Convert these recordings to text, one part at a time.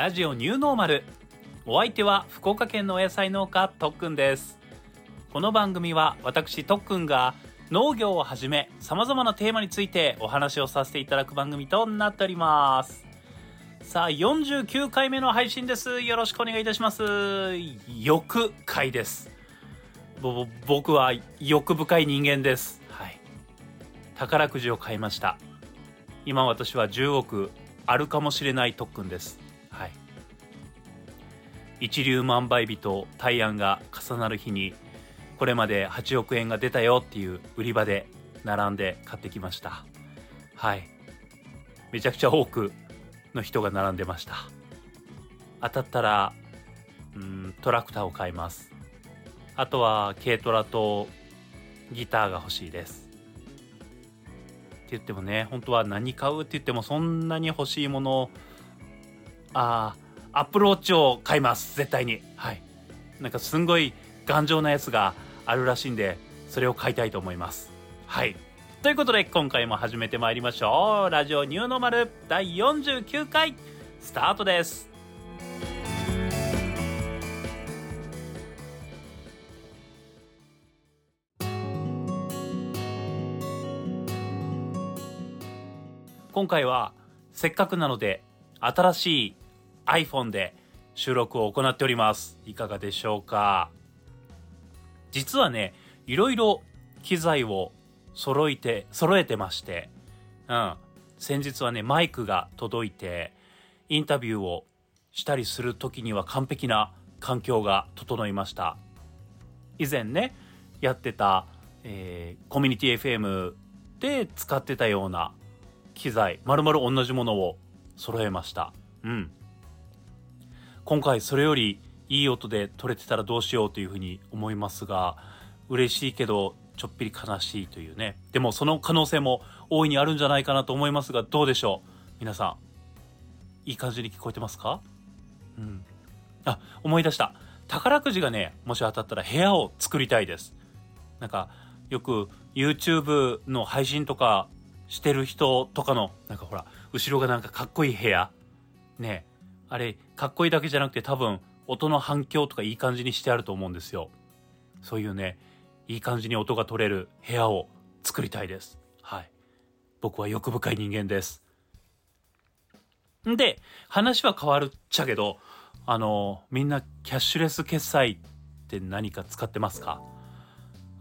ラジオニューノーマル。お相手は福岡県のお野菜農家とっくんです。この番組は私とっくんが農業をはじめ様々なテーマについてお話をさせていただく番組となっております。さあ49回目の配信です。よろしくお願いいたします。欲回です。ぼ僕は欲深い人間です。はい。宝くじを買いました。今私は10億あるかもしれない特訓です。はい。一粒万倍日と大安が重なる日にこれまで8億円が出たよっていう売り場で並んで買ってきました。はい。めちゃくちゃ多くの人が並んでました。当たったらうんトラクターを買います。あとは軽トラとギターが欲しいです。って言ってもね本当は何買うって言ってもそんなに欲しいものあアップルウォッチを買います絶対に。はい。なんかすんごい頑丈なやつがあるらしいんでそれを買いたいと思います。はい。ということで今回も始めてまいりましょう。ラジオニューノーマル第49回スタートです。今回はせっかくなので新しい iPhone で収録を行っております。いかがでしょうか？実はねいろいろ機材を揃えて揃えてましてうん。先日はねマイクが届いてインタビューをしたりする時には完璧な環境が整いました。以前ねやってた、えー、コミュニティ FM で使ってたような機材まるまる同じものを揃えました。うん。今回それよりいい音で撮れてたらどうしようというふうに思いますが嬉しいけどちょっぴり悲しいというね。でもその可能性も大いにあるんじゃないかなと思いますがどうでしょう？皆さん。いい感じに聞こえてますか？うん。あ思い出した。宝くじがねもし当たったら部屋を作りたいです。なんかよく YouTube の配信とかしてる人とかのなんかほら後ろがなんかかっこいい部屋。ね。あれかっこいいだけじゃなくて多分音の反響とかいい感じにしてあると思うんですよ。そういうねいい感じに音が取れる部屋を作りたいです。はい。僕は欲深い人間です。んで話は変わるっちゃけどあのみんなキャッシュレス決済って何か使ってますか？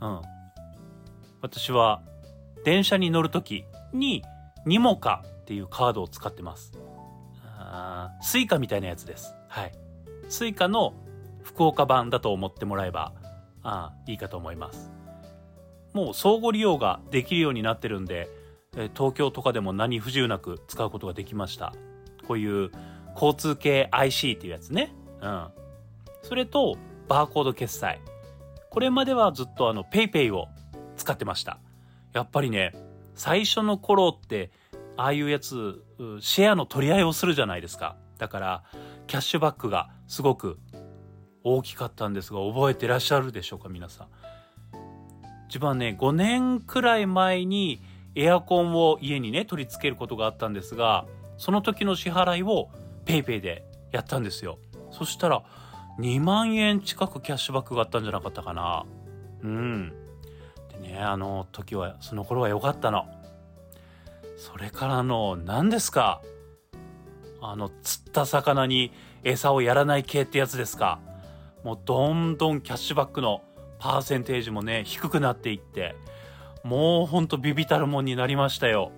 うん。私は電車に乗る時に nimoca っていうカードを使ってます。スイカみたいなやつです。はい。スイカの福岡版だと思ってもらえばあいいかと思います。もう相互利用ができるようになってるんで東京とかでも何不自由なく使うことができました。こういう交通系 IC っていうやつね。うん。それとバーコード決済。これまではずっとあの PayPay を使ってました。やっぱりね最初の頃ってああいうやつシェアの取り合いをするじゃないですか。だからキャッシュバックがすごく大きかったんですが覚えてらっしゃるでしょうか皆さん。自分はね5年くらい前にエアコンを家にね取り付けることがあったんですがその時の支払いを PayPay でやったんですよ。そしたら2万円近くキャッシュバックがあったんじゃなかったかな。うん。でねあの時はその頃は良かったの。それからの何ですか？あの釣った魚に餌をやらない系ってやつですか？もうどんどんキャッシュバックのパーセンテージもね低くなっていってもうほんとビビたるもんになりましたよ。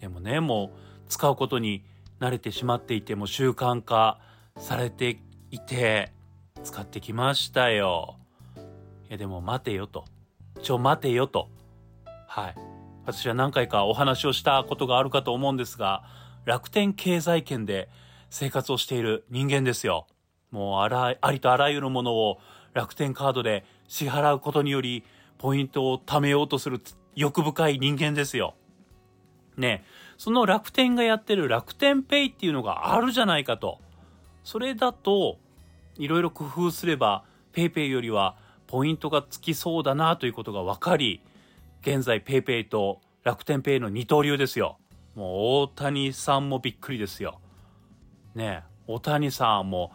でもねもう使うことに慣れてしまっていても習慣化されていて使ってきましたよ。いやでも待てよと。ちょ待てよと。はい。私は何回かお話をしたことがあるかと思うんですが楽天経済圏で生活をしている人間ですよもうあらありとあらゆるものを楽天カードで支払うことによりポイントを貯めようとする欲深い人間ですよ。ねその楽天がやってる楽天ペイっていうのがあるじゃないかと。それだといろいろ工夫すれば PayPay よりはポイントがつきそうだなということが分かり現在 PayPay と楽天ペイの二刀流ですよ。もう大谷さんもびっくりですよ。ね大谷さんも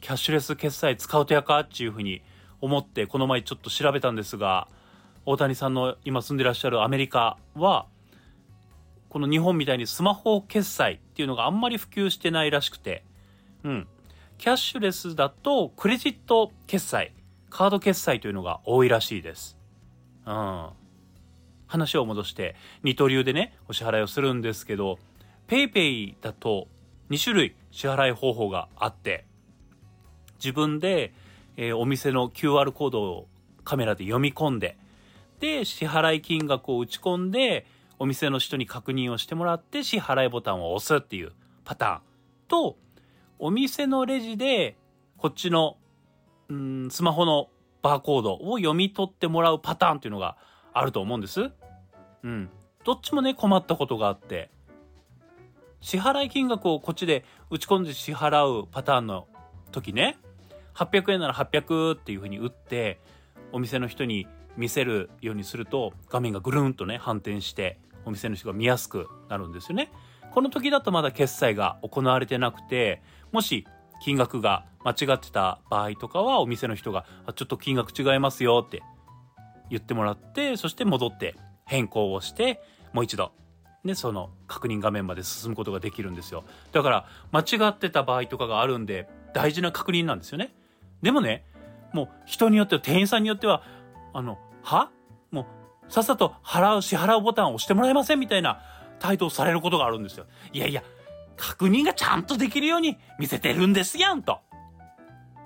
キャッシュレス決済使うとやかっていうふうに思ってこの前ちょっと調べたんですが大谷さんの今住んでらっしゃるアメリカはこの日本みたいにスマホ決済っていうのがあんまり普及してないらしくて、うん。キャッシュレスだとクレジット決済、カード決済というのが多いらしいです。うん。話を戻して二刀流でね、お支払いをするんですけど、PayPay だと2種類支払い方法があって、自分で、えー、お店の QR コードをカメラで読み込んで、で、支払い金額を打ち込んで、お店の人に確認をしてもらって支払いボタンを押すっていうパターンと、お店のレジでこっちの、うん、スマホのバーコードを読み取ってもらうパターンっていうのがあると思うんです。うん。どっちもね、困ったことがあって、支払い金額をこっちで打ち込んで支払うパターンの時ね、800円なら800っていうふうに打って、お店の人に見せるようにすると画面がぐるんとね反転してお店の人が見やすくなるんですよね。この時だとまだ決済が行われてなくて、もし金額が間違ってた場合とかはお店の人がちょっと金額違いますよって言ってもらってそして戻って変更をしてもう一度ねその確認画面まで進むことができるんですよだから間違ってた場合とかがあるんで大事な確認なんですよねでもねもう人によっては店員さんによってはあのは？もうさっさと払う、支払うボタンを押してもらえませんみたいな態度をされることがあるんですよ。いやいや、確認がちゃんとできるように見せてるんですやんと。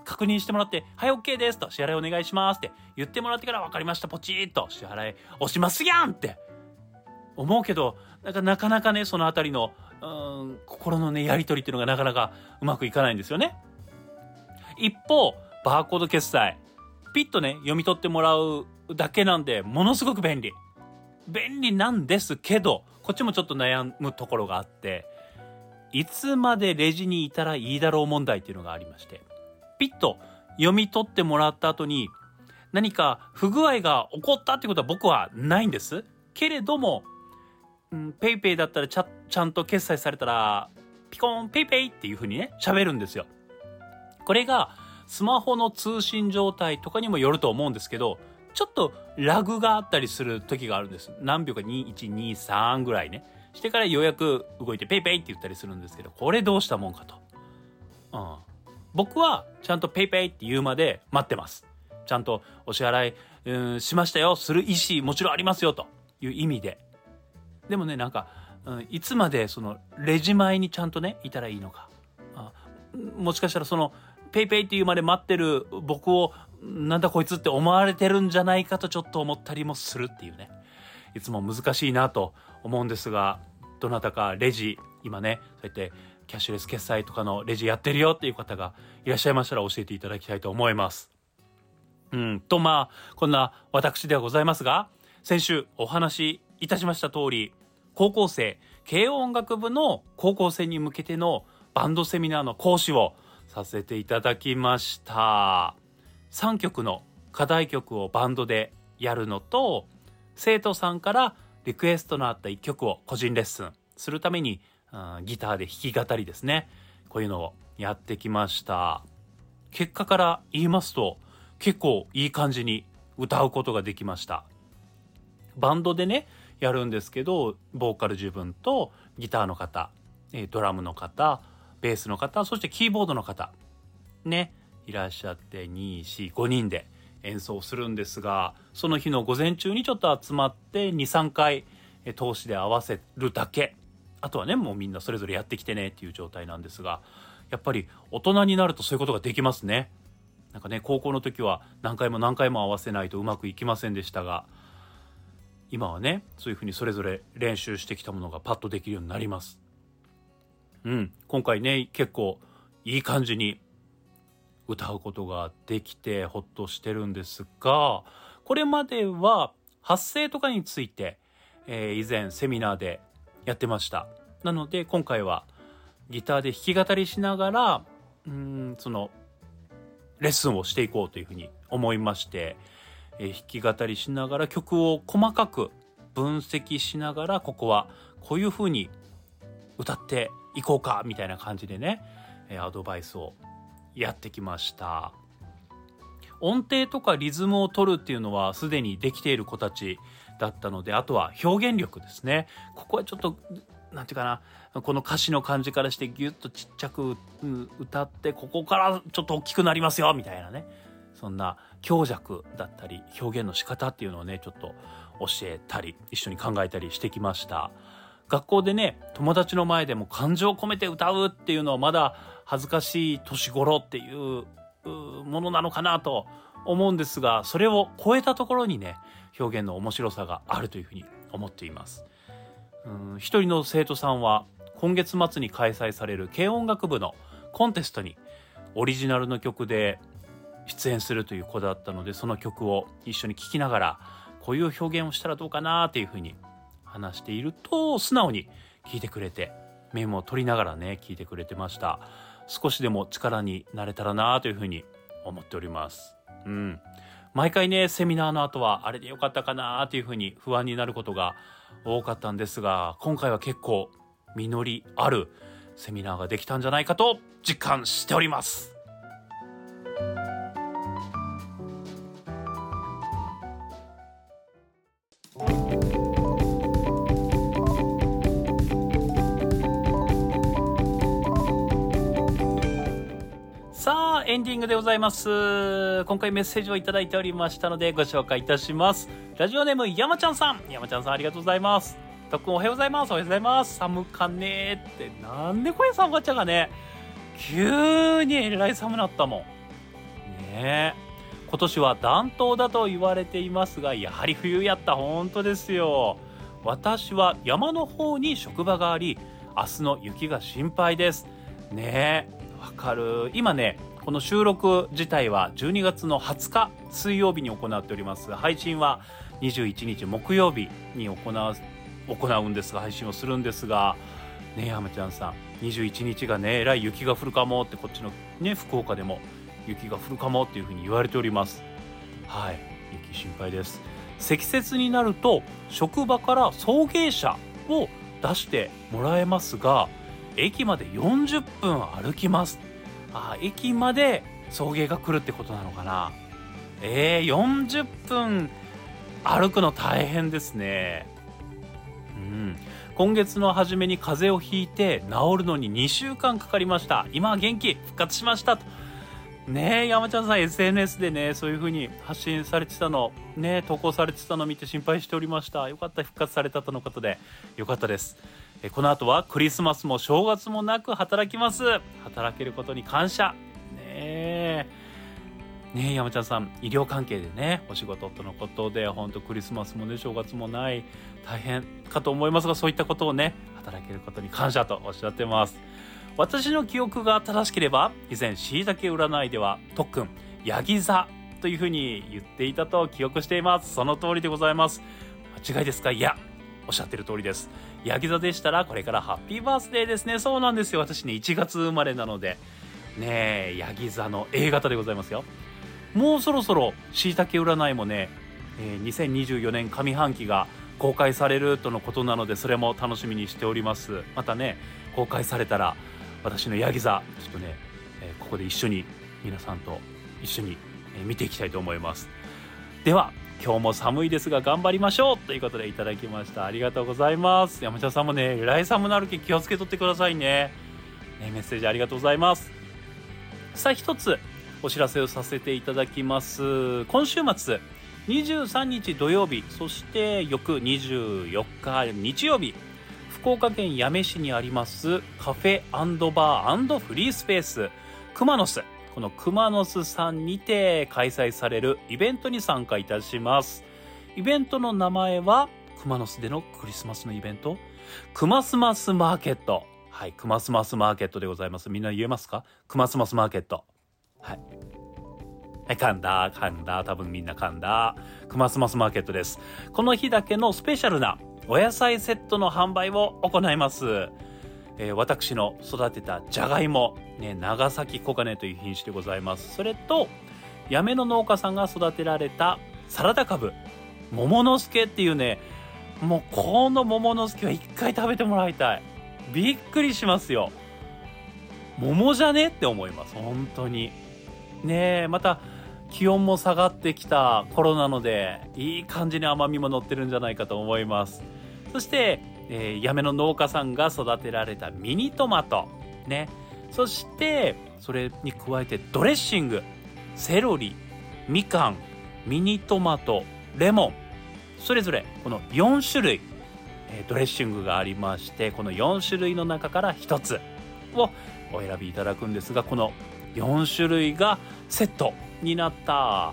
確認してもらって、はい、OK ですと、支払いお願いしますって言ってもらってから分かりました、ポチッと支払い押しますやんって思うけど、なんかなかなかね、そのあたりの、うん、心のね、やりとりっていうのがなかなかうまくいかないんですよね。一方、バーコード決済。ピッとね、読み取ってもらうだけなんで、ものすごく便利。便利なんですけど、こっちもちょっと悩むところがあって、いつまでレジにいたらいいだろう問題っていうのがありまして、ピッと読み取ってもらった後に、何か不具合が起こったってことは僕はないんです。けれども、うん、ペイペイだったらちゃちゃんと決済されたら、ピコンペイペイっていう風にね、喋るんですよ。これが、スマホの通信状態とかにもよると思うんですけど、ちょっとラグがあったりする時があるんです。何秒か2秒3秒ぐらいね。してからようやく動いてペイペイって言ったりするんですけど、これどうしたもんかと。うん。僕はちゃんとペイペイって言うまで待ってます。ちゃんとお支払い、うん、しましたよ。する意思もちろんありますよという意味で。でもね、なんか、うん、いつまでそのレジ前にちゃんとね、いたらいいのか。あもしかしたらそのペイペイっていうまで待ってる僕をなんだこいつって思われてるんじゃないかとちょっと思ったりもするっていうねいつも難しいなと思うんですがどなたかレジ今ねそうやってキャッシュレス決済とかのレジやってるよっていう方がいらっしゃいましたら教えていただきたいと思います。うんとまあこんな私ではございますが先週お話しいたしました通り高校生軽音楽部の高校生に向けてのバンドセミナーの講師をさせていただきました3曲の課題曲をバンドでやるのと生徒さんからリクエストのあった1曲を個人レッスンするために、うん、ギターで弾き語りですね。こういうのをやってきました。結果から言いますと結構いい感じに歌うことができました。バンドでねやるんですけどボーカル自分とギターの方ドラムの方ベースの方そしてキーボードの方ねいらっしゃって245人で演奏するんですがその日の午前中にちょっと集まって23回通しで合わせるだけ。あとはねもうみんなそれぞれやってきてねっていう状態なんですがやっぱり大人になるとそういうことができますね。なんかね高校の時は何回も何回も合わせないとうまくいきませんでしたが今はねそういうふうにそれぞれ練習してきたものがパッとできるようになります。うん、今回ね結構いい感じに歌うことができてほっとしてるんですがこれまでは発声とかについて、えー、以前セミナーでやってました。なので今回はギターで弾き語りしながらうんそのレッスンをしていこうというふうに思いまして、え、弾き語りしながら曲を細かく分析しながらここはこういうふうに歌っていこうかみたいな感じでねえアドバイスをやってきました。音程とかリズムを取るっていうのはすでにできている子たちだったのであとは表現力ですね。ここはちょっと何て言うかなこの歌詞の感じからしてギュッとちっちゃく歌ってここからちょっと大きくなりますよみたいなね。そんな強弱だったり表現の仕方っていうのをねちょっと教えたり一緒に考えたりしてきました。学校でね友達の前でも感情を込めて歌うっていうのはまだ恥ずかしい年頃っていうものなのかなと思うんですがそれを超えたところにね表現の面白さがあるというふうに思っています。うん一人の生徒さんは今月末に開催される軽音楽部のコンテストにオリジナルの曲で出演するという子だったのでその曲を一緒に聴きながらこういう表現をしたらどうかなっていうふうに話していると素直に聞いてくれてメモを取りながらね聞いてくれてました。少しでも力になれたらなというふうに思っております。うん。毎回ねセミナーの後はあれでよかったかなというふうに不安になることが多かったんですが今回は結構実りあるセミナーができたんじゃないかと実感しております。エンディングでございます。今回メッセージをいただいておりましたのでご紹介いたします。ラジオネーム山ちゃんさん。山ちゃんさんありがとうございます。とっくんおはようございます。おはようございます。寒かねーって。なんでこれ寒かっちゃがね。急にえらい寒なったもん。ねえ。今年は暖冬だと言われていますが、やはり冬やった。本当ですよ。私は山の方に職場があり、明日の雪が心配です。ねえ。わかる。今ね、この収録自体は12月の20日水曜日に行っております。配信は21日木曜日に行う行うんですが配信をするんですがね山ちゃんさん21日がねえらい雪が降るかもってこっちのね福岡でも雪が降るかもっていうふうに言われております。はい雪心配です。積雪になると職場から送迎車を出してもらえますが駅まで40分歩きます。あ駅まで送迎が来るってことなのかな。えー、40分歩くの大変ですね。うん。今月の初めに風邪をひいて治るのに2週間かかりました。今は元気復活しました。とねえ山ちゃんさん SNS でねそういう風に発信されてたの。ね投稿されてたの見て心配しておりました。よかった復活されたとのことで。よかったです。この後はクリスマスも正月もなく働きます。働けることに感謝。ねえ。ねえ山ちゃんさん。医療関係でねお仕事とのことで本当クリスマスもね正月もない。大変かと思いますがそういったことをね働けることに感謝とおっしゃってます。私の記憶が正しければ以前しいたけ占いでは特訓ヤギ座というふうに言っていたと記憶しています。その通りでございます。間違いですか？いやおっしゃってる通りです。ヤギ座でしたらこれからハッピーバースデーですね。そうなんですよ。私ね1月生まれなので。ねえヤギ座の A 型でございますよ。もうそろそろしいたけ占いもね、えー、2024年上半期が公開されるとのことなのでそれも楽しみにしております。またね公開されたら私のヤギ座ちょっとね、えー、ここで一緒に皆さんと一緒に、え見ていきたいと思います。では今日も寒いですが頑張りましょうということでいただきました。ありがとうございます。山茶さんもねえらい寒なるけ気をつけとってくださいね。ねメッセージありがとうございます。さあ一つお知らせをさせていただきます。今週末23日土曜日そして翌24日日曜日福岡県八女市にありますカフェバーフリースペースクマノスこのクマノスさんにて開催されるイベントに参加いたします。イベントの名前は、クマノスでのクリスマスのイベント？クマスマスマーケット。はい、クマスマスマーケットでございます。みんな言えますか？クマスマスマーケット。はい。はい、噛んだ、噛んだ、多分みんな噛んだ。クマスマスマーケットです。この日だけのスペシャルなお野菜セットの販売を行います。えー、私の育てたじゃがいも、ね、長崎黄金という品種でございます。それと八女の農家さんが育てられたサラダ株桃之助っていうねもうこの桃之助は一回食べてもらいたい。びっくりしますよ。桃じゃねって思います。本当に。ねえまた気温も下がってきた頃なのでいい感じに甘みも乗ってるんじゃないかと思います。そして、えー、八女の農家さんが育てられたミニトマトね。そしてそれに加えてドレッシングセロリみかんミニトマトレモン。それぞれこの4種類えドレッシングがありましてこの4種類の中から1つをお選びいただくんですがこの4種類がセットになった。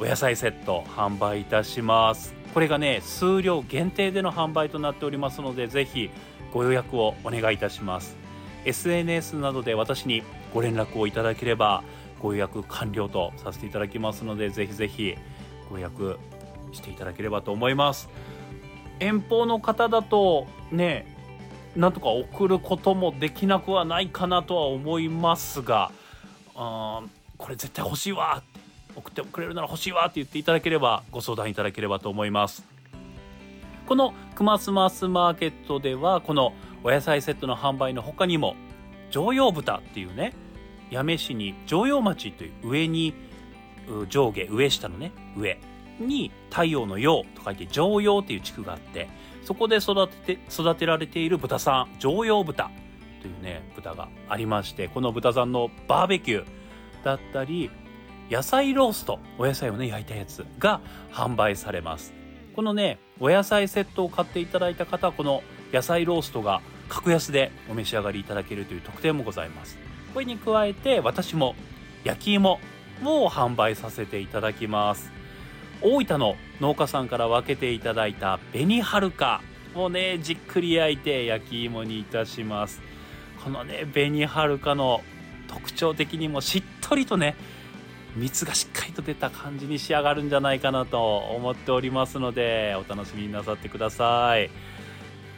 お野菜セット販売いたします。これがね数量限定での販売となっておりますのでぜひご予約をお願いいたします。SNS などで私にご連絡をいただければご予約完了とさせていただきますのでぜひぜひご予約していただければと思います。遠方の方だとねなんとか送ることもできなくはないかなとは思いますがあこれ絶対欲しいわって送ってくれるなら欲しいわって言っていただければご相談いただければと思います。このクマスマスマーケットではこのお野菜セットの販売の他にも常用豚っていうね八女市に常用町という上に上下上下のね上に太陽の陽と書いて常陽っていう地区があってそこで育てて育てられている豚さん常用豚というね豚がありましてこの豚さんのバーベキューだったり野菜ローストお野菜をね焼いたやつが販売されます。このねお野菜セットを買っていただいた方はこの野菜ローストが格安でお召し上がりいただけるという特典もございます。これに加えて私も焼き芋も販売させていただきます。大分の農家さんから分けていただいた紅はるかをねじっくり焼いて焼き芋にいたします。このね紅はるかの特徴的にもしっとりとね蜜がしっかりと出た感じに仕上がるんじゃないかなと思っておりますのでお楽しみになさってください、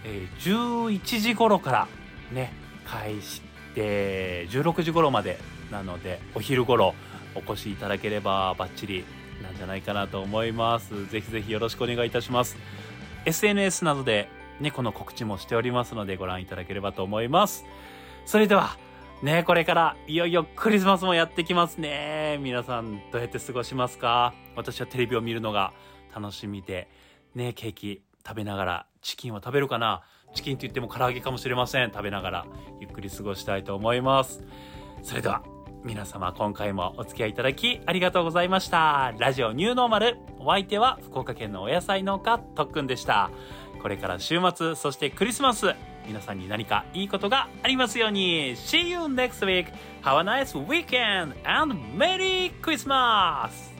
えー、11時頃からね開始で16時頃までなのでお昼頃お越しいただければバッチリなんじゃないかなと思います。ぜひぜひよろしくお願いいたします。SNS などでねこの告知もしておりますのでご覧いただければと思います。それではねこれからいよいよクリスマスもやってきますね。皆さんどうやって過ごしますか？私はテレビを見るのが楽しみで。ねケーキ食べながらチキンは食べるかな？チキンって言っても唐揚げかもしれません。食べながらゆっくり過ごしたいと思います。それでは皆様今回もお付き合いいただきありがとうございました。ラジオニューノーマル。お相手は福岡県のお野菜農家特訓でした。これから週末そしてクリスマス皆さんに何かいいことがありますように See you next week! Have a nice weekend and Merry Christmas!